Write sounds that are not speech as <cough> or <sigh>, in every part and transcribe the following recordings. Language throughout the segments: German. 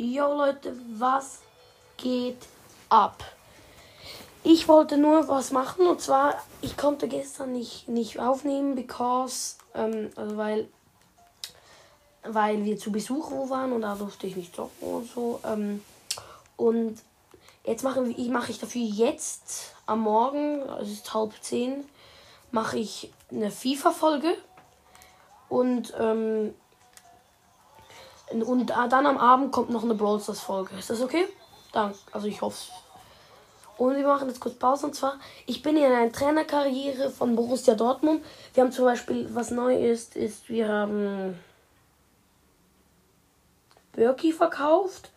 Yo Leute, was geht ab? Ich wollte nur was machen und zwar, ich konnte gestern nicht, nicht aufnehmen, because, ähm, also weil, weil wir zu Besuch waren und da durfte ich nicht zocken und so. Ähm, und jetzt mache ich, mache ich dafür jetzt am Morgen, also es ist halb zehn, mache ich eine FIFA-Folge und ähm, und dann am Abend kommt noch eine Brawl Stars Folge. Ist das okay? Danke. Also ich hoffe Und wir machen jetzt kurz Pause. Und zwar, ich bin in einer Trainerkarriere von Borussia Dortmund. Wir haben zum Beispiel, was neu ist, ist, wir haben Birki verkauft,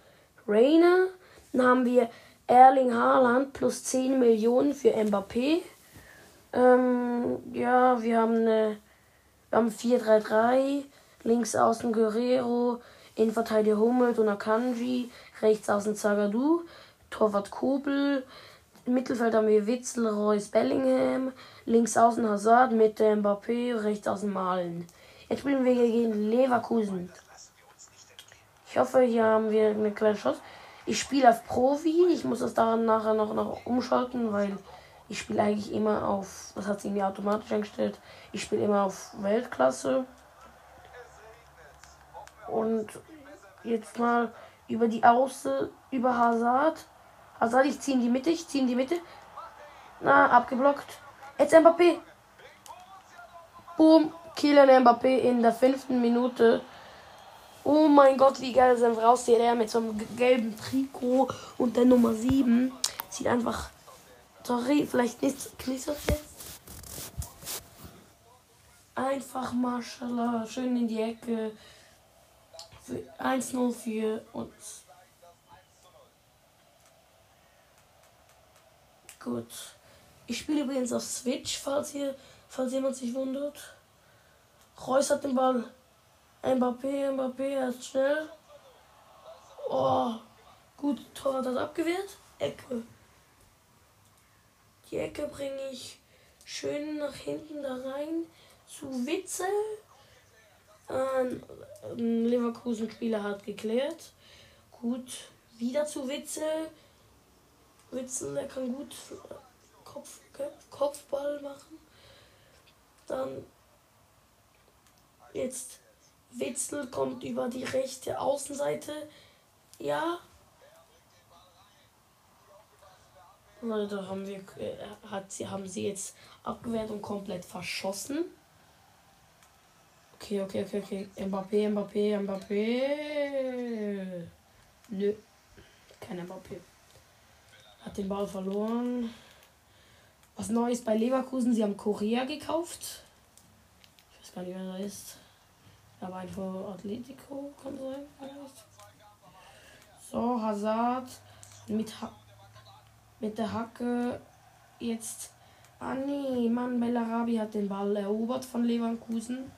Rainer. Dann haben wir Erling Haaland plus 10 Millionen für Mbappé. Ähm, ja, wir haben eine, wir haben 4-3-3, links außen Guerrero, Innenverteidiger Hummels und Akanji, rechts außen Zagadou, Torwart Kobel, Mittelfeld haben wir Witzel, Reus, Bellingham, links außen Hazard, Mitte Mbappé, rechts außen Malen. Jetzt spielen wir gegen Leverkusen. Ich hoffe, hier haben wir eine kleine Chance. Ich spiele auf Profi. Ich muss das daran nachher noch, noch umschalten, weil ich spiele eigentlich immer auf, das hat sie mir automatisch eingestellt, ich spiele immer auf Weltklasse. Und jetzt mal über die Außen, über Hazard. Hazard, ich ziehe in die Mitte, ich ziehe in die Mitte. Na, abgeblockt. Jetzt Mbappé. Boom. Kylian Mbappé in der fünften Minute. Oh mein Gott, wie geil ist er raussieht. Er mit so einem gelben Trikot und der Nummer 7. Sieht einfach. Sorry, vielleicht nicht. Knistert jetzt. Einfach, Maschallah. Schön in die Ecke. 1-0 für uns. Gut. Ich spiele übrigens auf Switch, falls, ihr, falls jemand sich wundert. Reus hat den Ball. Mbappé, Mbappé, er ist schnell. Oh, gut, Tor hat das abgewehrt. Ecke. Die Ecke bringe ich schön nach hinten da rein zu Witzel. Ein Leverkusen-Spieler hat geklärt. Gut, wieder zu Witzel. Witzel, der kann gut Kopf, Kopfball machen. Dann jetzt Witzel kommt über die rechte Außenseite. Ja. Leute, haben wir, äh, hat haben sie jetzt abgewehrt und komplett verschossen. Okay, okay, okay, okay. Mbappé, Mbappé, Mbappé. Nö. Kein Mbappé. Hat den Ball verloren. Was Neues bei Leverkusen. Sie haben Korea gekauft. Ich weiß gar nicht, wer da ist. Aber einfach Atletico kann sein. Vielleicht. So, Hazard. Mit, ha mit der Hacke. Jetzt. Ah nee, Mann, Bellarabi hat den Ball erobert von Leverkusen.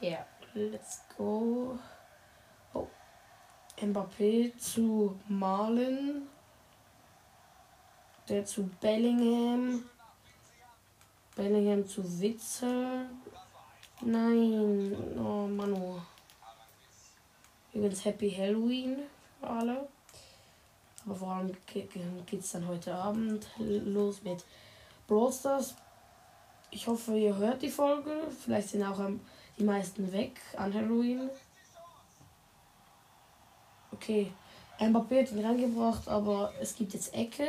Ja, let's go. Oh. Mbappé zu Malen. Der zu Bellingham. Bellingham zu Witzel. Nein. Oh Manu. Übrigens Happy Halloween für alle. Aber vor allem geht es dann heute Abend los mit Brawl Stars. Ich hoffe, ihr hört die Folge. Vielleicht sind auch am die meisten weg an Halloween. Okay. Mbappé hat ihn reingebracht, aber es gibt jetzt Ecke.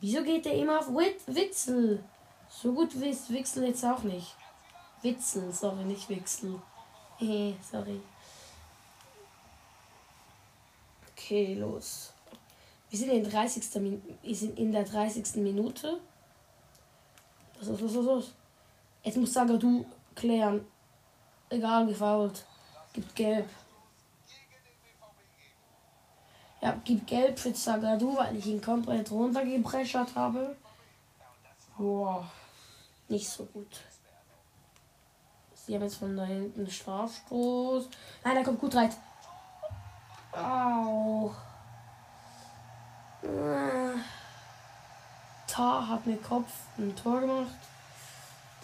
Wieso geht der immer auf Witzel? So gut wisst Witzel jetzt auch nicht. Witzel, sorry, nicht Witzel. <laughs> Hey, sorry. Okay, los. Wir sind in, 30. Min wir sind in der 30. Minute. Was ist los, los, los? Jetzt muss Saga du klären. Egal, gefault. Gibt gelb. Ja, gibt gelb für Zagadou, weil ich ihn komplett runtergeprescht habe. Boah, nicht so gut. Sie haben jetzt von da hinten Strafstoß. Nein, er kommt gut rein. Au. Tar hat mit Kopf ein Tor gemacht.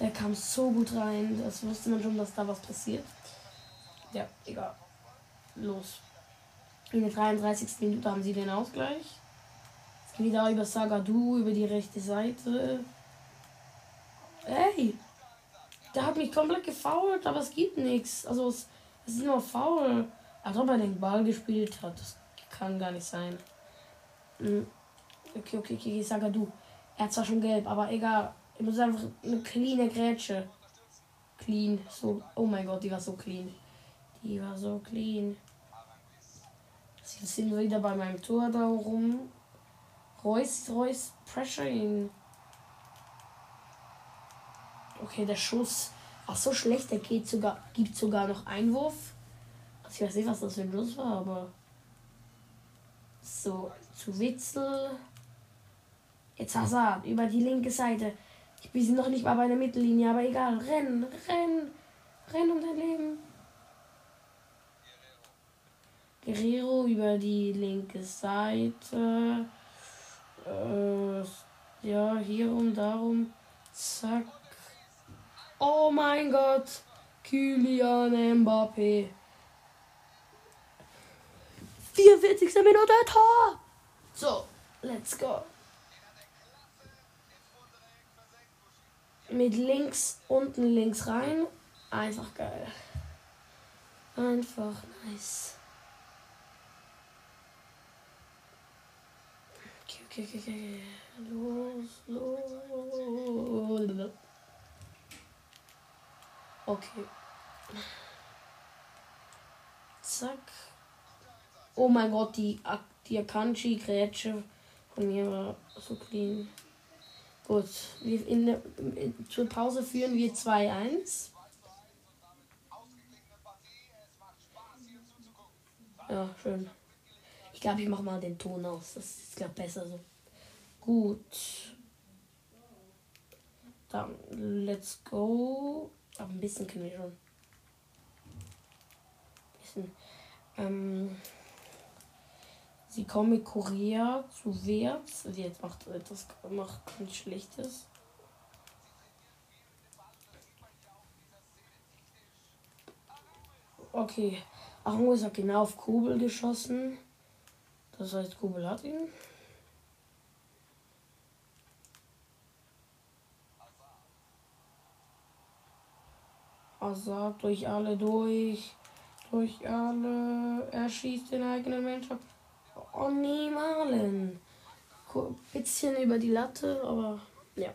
Der kam so gut rein. Das wusste man schon, dass da was passiert. Ja, egal. los. In der 33. Minute haben sie den Ausgleich. Geht wieder über Sagadu, über die rechte Seite. Ey! Der hat mich komplett gefault, aber es gibt nichts. Also es, es ist nur faul. Als ob er den Ball gespielt hat. Das kann gar nicht sein. Hm. Okay, okay, okay, Sagadu. Er hat zwar schon gelb, aber egal. Ich muss einfach eine cleane Grätsche. Clean. So. Oh mein Gott, die war so clean. Die war so clean. Sie sind wieder bei meinem Tor da rum. Reus, Reus, Pressure ihn. Okay, der Schuss war so schlecht, der geht sogar, gibt sogar noch Einwurf. Also ich weiß nicht, was das für ein Schuss war, aber so zu Witzel. Jetzt Hazard über die linke Seite. Ich bin noch nicht mal bei der Mittellinie, aber egal. Renn, renn, renn um dein Leben. Guerrero über die linke Seite. Äh, ja, hier und darum. Zack. Oh mein Gott. Kylian Mbappé. 44. Minute Tor. So, let's go. Mit links, unten links rein. Einfach geil. Einfach nice. Okay, okay, okay, okay. Los, los. Okay. Zack. Oh mein Gott, die, die Akanji-Grätsche von mir war so clean. Gut, in der, in, zur Pause führen wir 2-1. Ja, schön. Ich glaube, ich mache mal den Ton aus. Das ist, glaube besser so. Gut. Dann, let's go. Aber ein bisschen können wir schon. Ein bisschen. Ähm, kommen mit Korea zu Wert. Sie jetzt macht etwas macht nichts Schlechtes. Okay. Arango ist genau auf Kubel geschossen. Das heißt, Kubel hat ihn. Hazard durch alle durch. Durch alle. Er schießt den eigenen Mannschaft. Oh nee, Malen. Bisschen über die Latte, aber ja.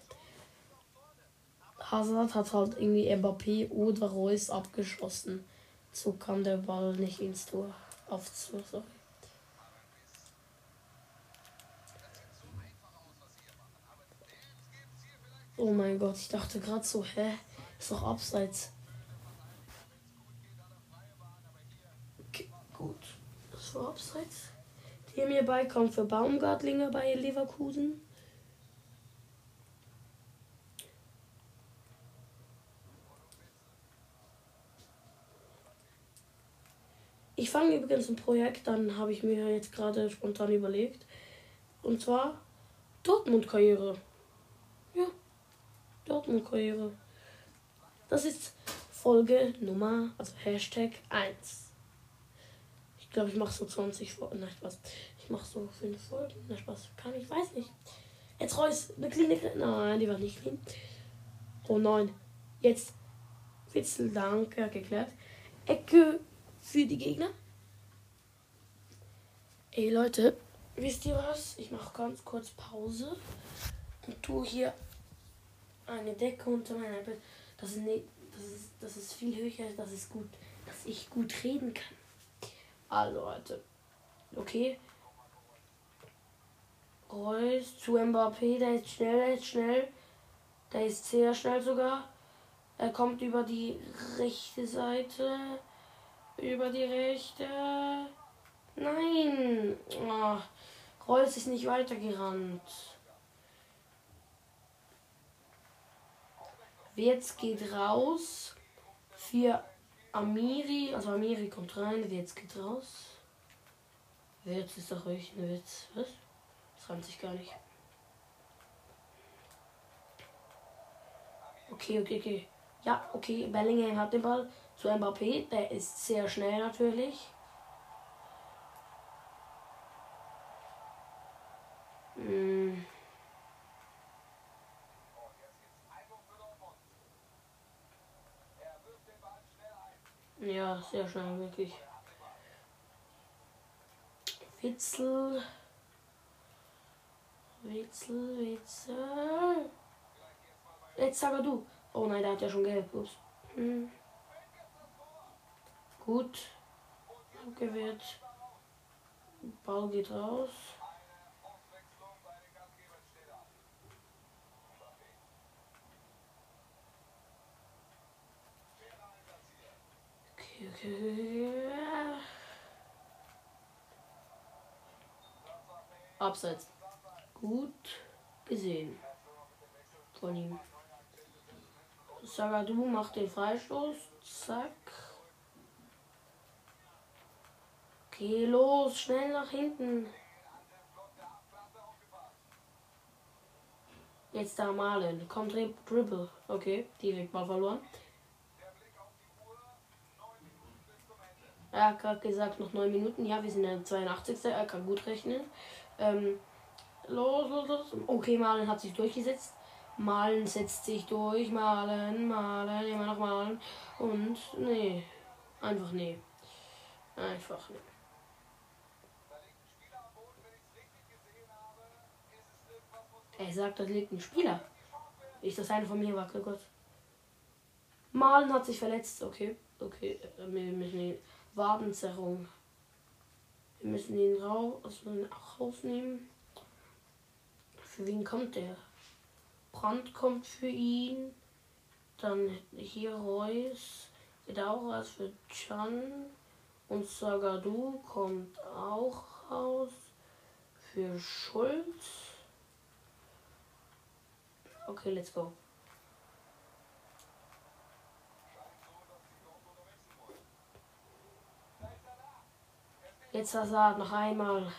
Hazard hat halt irgendwie Mbappé oder Reus abgeschossen. So kam der Ball nicht ins Tor. Aufs Tor, sorry. Oh mein Gott, ich dachte gerade so, hä? Ist doch abseits. Gut, das war abseits. Der mir beikommt für Baumgartlinger bei Leverkusen. Ich fange übrigens ein Projekt an, habe ich mir jetzt gerade spontan überlegt. Und zwar Dortmund-Karriere. Ja, Dortmund-Karriere. Das ist Folge Nummer, also Hashtag 1 glaube, ich mache so 20 Folgen. Nein, Spaß. Ich mache so 5 Folgen. Nein, Spaß. Kann ich, weiß nicht. Jetzt Reus, eine Klinik. Nein, die war nicht clean. Oh nein. Jetzt Witzel, danke, geklärt. Ecke für die Gegner. Ey Leute, wisst ihr was? Ich mache ganz kurz Pause und tue hier eine Decke unter meinem Bett. Das ist, nicht, das ist, das ist viel höher, dass, es gut, dass ich gut reden kann. Also, Leute. Okay. Reus zu Mbappé, der ist schnell, der ist schnell. Der ist sehr schnell sogar. Er kommt über die rechte Seite. Über die rechte. Nein! Oh, Reus ist nicht weitergerannt. Jetzt geht raus für Amiri, also Amiri kommt rein, jetzt geht raus. Jetzt ist doch wirklich ein Witz. Was? Das reimt sich gar nicht. Okay, okay, okay. Ja, okay, Bellingham hat den Ball zu Mbappé. Der ist sehr schnell natürlich. Hm. Ja, sehr schnell, wirklich. Witzel. Witzel, Witzel. Jetzt sag du. Oh nein, der hat ja schon gelb. Ups. Hm. Gut. Abgewehrt. Ball geht raus. Abseits. Gut gesehen. Von ihm. Sagadu macht den Freistoß. Zack. Okay, los, schnell nach hinten. Jetzt da malen. Kommt Dribble. Okay, direkt mal verloren. Er hat gesagt, noch 9 Minuten. Ja, wir sind in der 82. Er kann gut rechnen. Ähm, los, los, los. Okay, Malen hat sich durchgesetzt. Malen setzt sich durch. Malen, malen, immer noch malen. Und nee. Einfach nee. Einfach nee. Er sagt, da liegt ein Spieler. Ich das eine von mir war, oh Gott. Malen hat sich verletzt. Okay, okay. Wir müssen ihn. Wadenzerrung. Wir müssen ihn raus, rausnehmen. Für wen kommt der? Brand kommt für ihn. Dann hier Reus. Raus für Chan. Und Sagadu kommt auch raus. Für Schulz. Okay, let's go. Jetzt Hazard noch einmal.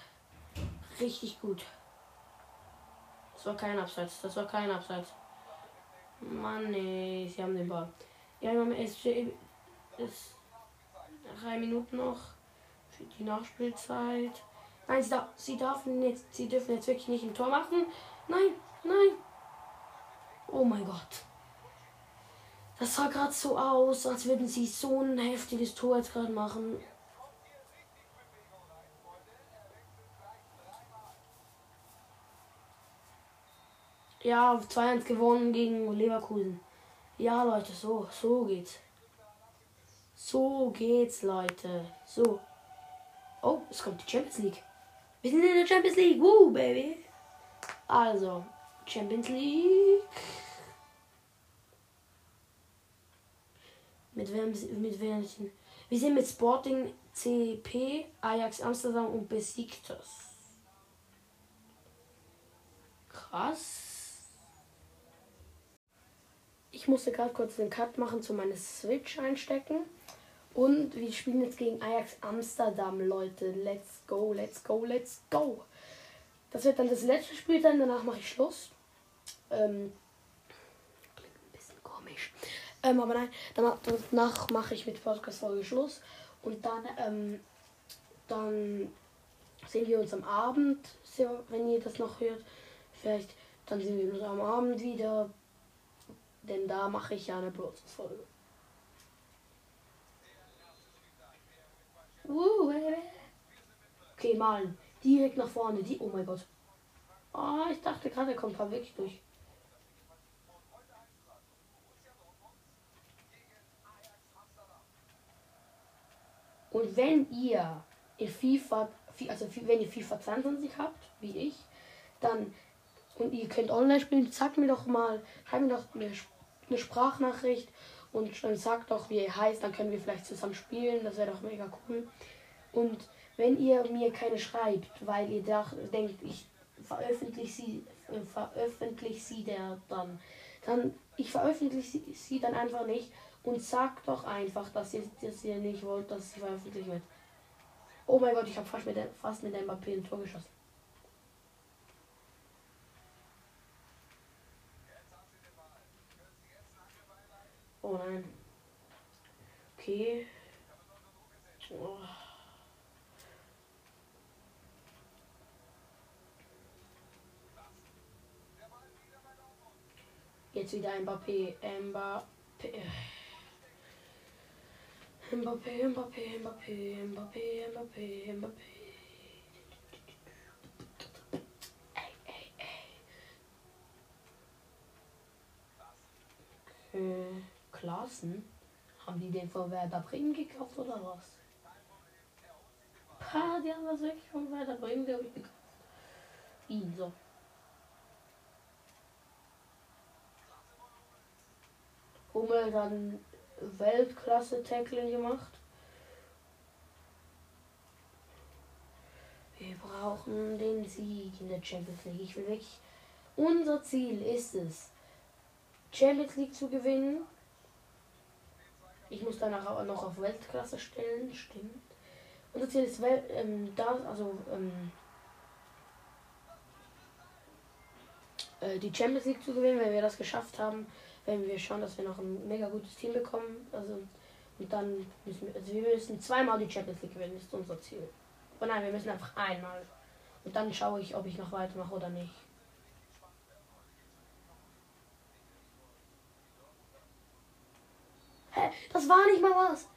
Richtig gut. Das war kein Abseits. Das war kein Abseits. Mann, nee, sie haben den Ball. Ja, im SG ist drei Minuten noch für die Nachspielzeit. Nein, sie, darf, sie, dürfen jetzt, sie dürfen jetzt wirklich nicht ein Tor machen. Nein, nein. Oh mein Gott. Das sah gerade so aus, als würden sie so ein heftiges Tor jetzt gerade machen. Ja, 2-1 gewonnen gegen Leverkusen. Ja, Leute, so, so geht's. So geht's, Leute. So. Oh, es kommt die Champions League. Wir sind in der Champions League. Woo, Baby. Also, Champions League. Mit wem, mit wem? Wir sind mit Sporting CP, Ajax Amsterdam und Besiktas. Krass. Ich musste gerade kurz den Cut machen zu meiner Switch einstecken. Und wir spielen jetzt gegen Ajax Amsterdam, Leute. Let's go, let's go, let's go. Das wird dann das letzte Spiel sein, danach mache ich Schluss. Ähm, klingt ein bisschen komisch. Ähm, aber nein, danach, danach mache ich mit Podcast-Folge Schluss. Und dann, ähm, dann sehen wir uns am Abend, wenn ihr das noch hört. Vielleicht, dann sehen wir uns am Abend wieder. Denn da mache ich ja eine Bluetooth-Folge. Uh, okay, malen. Direkt nach vorne. Die. Oh mein Gott. Oh, ich dachte gerade, er kommt wirklich durch. Und wenn ihr in FIFA, also wenn ihr FIFA 22 habt, wie ich, dann und ihr könnt online spielen, sagt mir doch mal, schreibt mir doch eine eine Sprachnachricht und sagt doch, wie ihr heißt, dann können wir vielleicht zusammen spielen. Das wäre doch mega cool. Und wenn ihr mir keine schreibt, weil ihr da denkt, ich veröffentliche sie, äh, veröffentliche sie der dann, dann ich veröffentliche sie, sie dann einfach nicht und sagt doch einfach, dass ihr, dass ihr nicht wollt, dass sie veröffentlicht wird. Oh mein Gott, ich habe fast mit, fast mit dem Mbappé ein Tor geschossen. rein. Okay. <sighs> Get to wieder Mbappé, Mbappé. Mbappé, Mbappé, Mbappé, Mbappé, Mbappé, Mbappé. Ey, ey, ey. Okay. Klassen? Haben die den von Werder Bremen gekauft oder was? Ha, die haben das wirklich von Werder Bremen, glaube ich, gekauft. Ihn, so. Hummel dann Weltklasse-Tackling gemacht. Wir brauchen den Sieg in der Champions League. Ich will wirklich. Unser Ziel ist es, Champions League zu gewinnen. Ich muss danach auch noch auf Weltklasse stellen, stimmt. Unser Ziel ist Wel ähm, das, also ähm, äh, die Champions League zu gewinnen. Wenn wir das geschafft haben, wenn wir schauen, dass wir noch ein mega gutes Team bekommen. Also und dann müssen wir, also wir müssen zweimal die Champions League gewinnen, ist unser Ziel. Oh nein, wir müssen einfach einmal. Und dann schaue ich, ob ich noch weitermache oder nicht. Das war nicht mal was.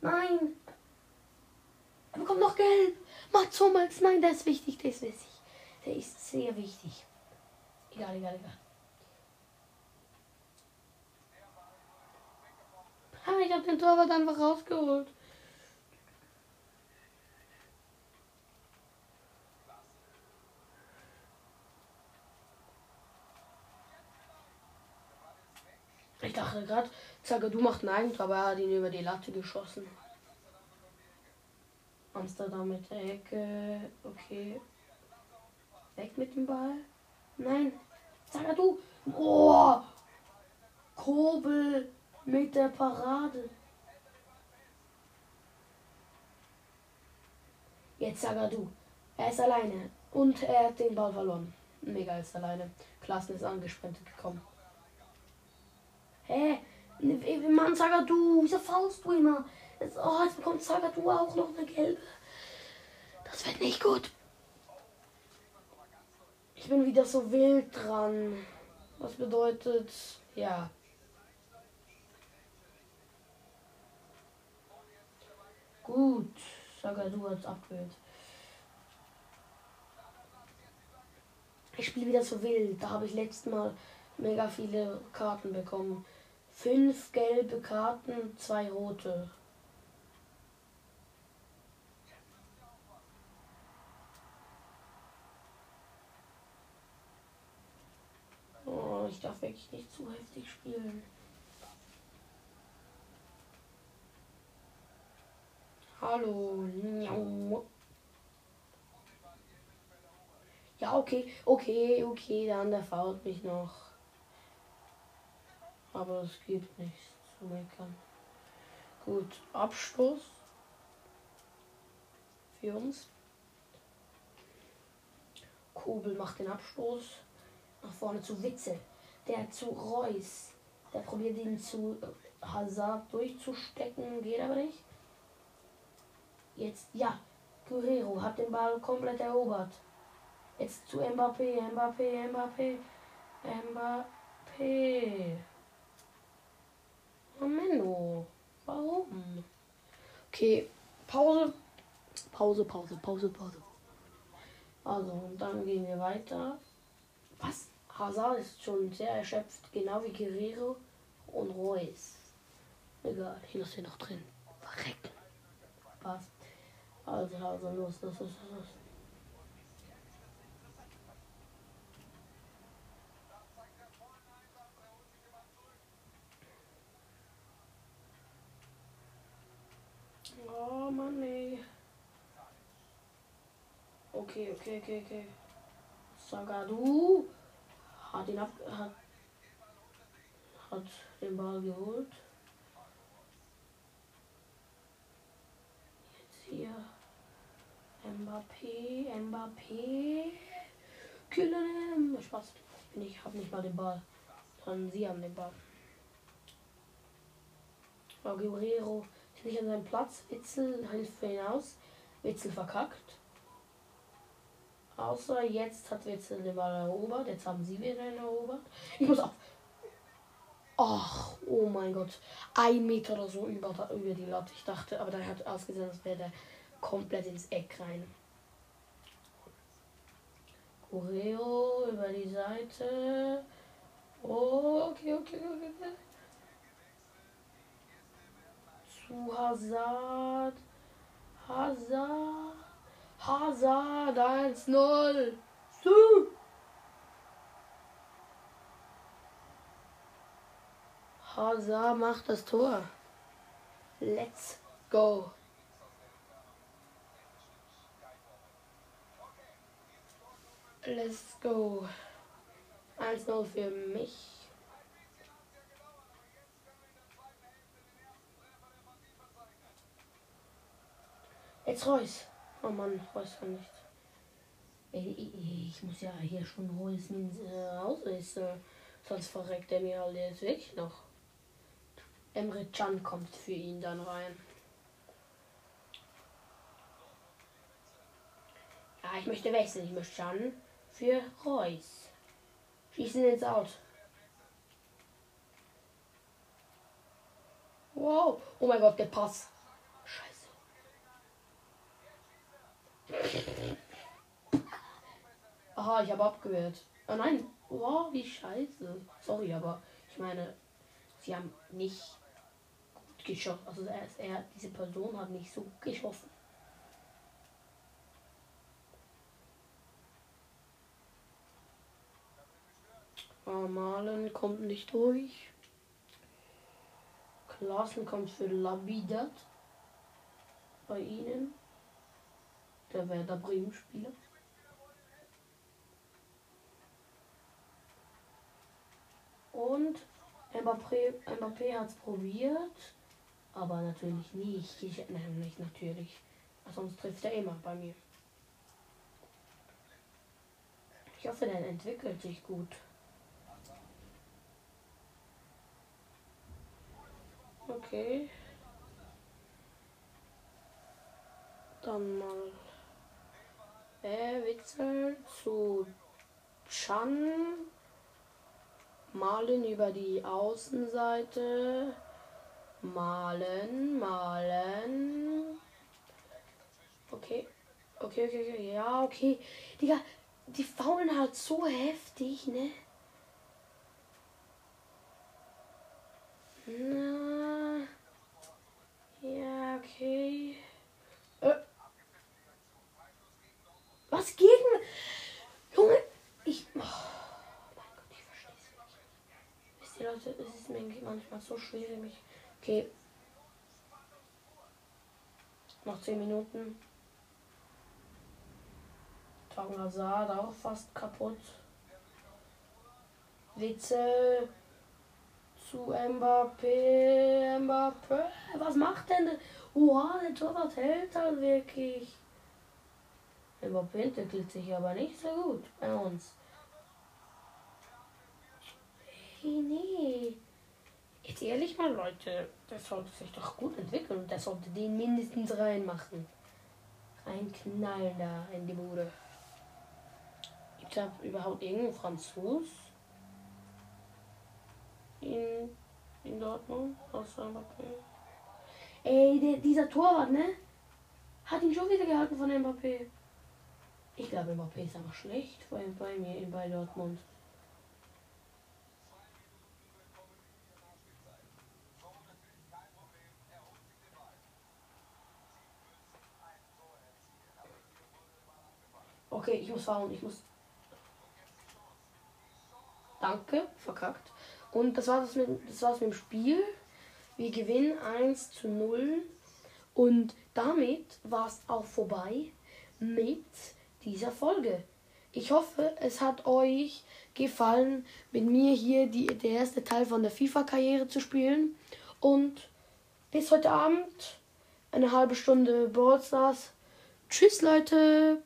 Nein. Er bekommt noch Gelb. Mats Hummels. Nein, der ist wichtig, der ist wichtig. Der ist sehr wichtig. Egal, egal, egal. Ah, ich habe den Torwart einfach rausgeholt. Ich dachte gerade, du macht ein Eigentor, aber er hat ihn über die Latte geschossen. Amsterdam mit der Ecke. Okay. Weg mit dem Ball. Nein. du. Oh. Kobel mit der Parade. Jetzt du. Er ist alleine. Und er hat den Ball verloren. Mega ist alleine. Klassen ist angesprintet gekommen. Hä? Mann, du, wieso faust du immer? Jetzt, oh, jetzt bekommt du auch noch eine gelbe. Das wird nicht gut. Ich bin wieder so wild dran. Was bedeutet, ja. Gut, du hat's abgewählt. Ich spiele wieder so wild. Da habe ich letztes Mal mega viele Karten bekommen. Fünf gelbe Karten, zwei rote. Oh, ich darf wirklich nicht zu heftig spielen. Hallo. Ja, okay, okay, okay, dann der fault mich noch. Aber es gibt nichts zu meckern. Gut, Abstoß für uns. Kobel macht den Abstoß nach vorne zu Witzel. Der zu Reus. Der probiert ihn zu Hazard durchzustecken, geht aber nicht. Jetzt, ja, Guerrero hat den Ball komplett erobert. Jetzt zu Mbappé, Mbappé, Mbappé, Mbappé. Oh warum? Okay, Pause. Pause, Pause, Pause, Pause. Also, dann gehen wir weiter. Was? Hazard ist schon sehr erschöpft, genau wie Guerrero und Reus. Egal, ich lasse ihn noch drin. Verrecken. Passt. Also, also, los, los, los, los. Oh Mann, ey. Okay, okay, okay, okay. Sagadu hat ihn ab hat, hat den Ball geholt. Jetzt hier Mbappé, Mbappé. Kühlen. Spaß. Ich habe nicht mal den Ball. Sondern sie haben den Ball. Guerrero nicht an seinem Platz. Witzel hilft für ihn aus. Witzel verkackt. Außer jetzt hat Witzel den Ball erobert. Jetzt haben sie wieder ihn erobert. Ich muss auf. Ach, oh mein Gott. Ein Meter oder so über, über die Latte. Ich dachte, aber der hat ausgesehen, als wäre der komplett ins Eck rein. Choreo über die Seite. Okay, okay, okay, okay. Zu Hazard. Hazard. Hazard 1-0. Zu. Hazard macht das Tor. Let's go. Let's go. 1-0 für mich. Jetzt Reus. Oh Mann, Reus kann nicht. Ich, muss ja hier schon Reus äh, ausrüsten. Sonst verreckt er mir halt jetzt wirklich noch. Emre Can kommt für ihn dann rein. Ja, ich möchte wechseln. Ich möchte Can für Reus. Schießen ins Out. Wow. Oh mein Gott, der Pass. Scheiße. Aha, ich habe abgewehrt. Oh nein. Wow, wie scheiße. Sorry, aber ich meine, sie haben nicht geschossen. Also er, er, diese Person hat nicht so geschossen. Malen kommt nicht durch. Klassen kommt für Labidat bei ihnen. Der Werder Bremen Spieler. Und Mbappé, Mbappé hat es probiert. Aber natürlich nicht. Ich, nein, nicht natürlich. Sonst trifft er immer bei mir. Ich hoffe, der entwickelt sich gut. Okay. Dann mal äh, Witzel zu Chan. Malen über die Außenseite. Malen, malen. Okay. Okay, okay, okay. Ja, okay. Digga, die faulen halt so heftig, ne? Na. Ja, okay. Äh. Was gegen. Junge, ich. Oh, mein Gott, ich verstehe es nicht. Wisst ihr, Leute, es ist mir manchmal so schwierig, Okay. Noch 10 Minuten. Tragen Hazard auch fast kaputt. Witze zu Mbappé. Mbappé. Was macht denn der? Oha, der Torwart hält halt wirklich. Mbappé entwickelt sich aber nicht so gut bei uns. Hey, nee. Jetzt ehrlich mal, Leute, der sollte sich doch gut entwickeln und der sollte den mindestens reinmachen. Reinknallen da in die Bude. Gibt da überhaupt irgendeinen Franzos in, in Dortmund? Außer Mbappé. Ey, der, dieser Torwart, ne? Hat ihn schon wieder gehalten von Mbappé. Ich glaube, Mbappé ist einfach schlecht bei, bei mir bei Dortmund. Okay, ich muss fahren. Ich muss. Danke, verkackt. Und das war's mit, das war's mit dem Spiel. Wir gewinnen 1 zu 0. Und damit war es auch vorbei mit dieser Folge. Ich hoffe, es hat euch gefallen, mit mir hier die, der erste Teil von der FIFA-Karriere zu spielen. Und bis heute Abend eine halbe Stunde Brawl Tschüss, Leute!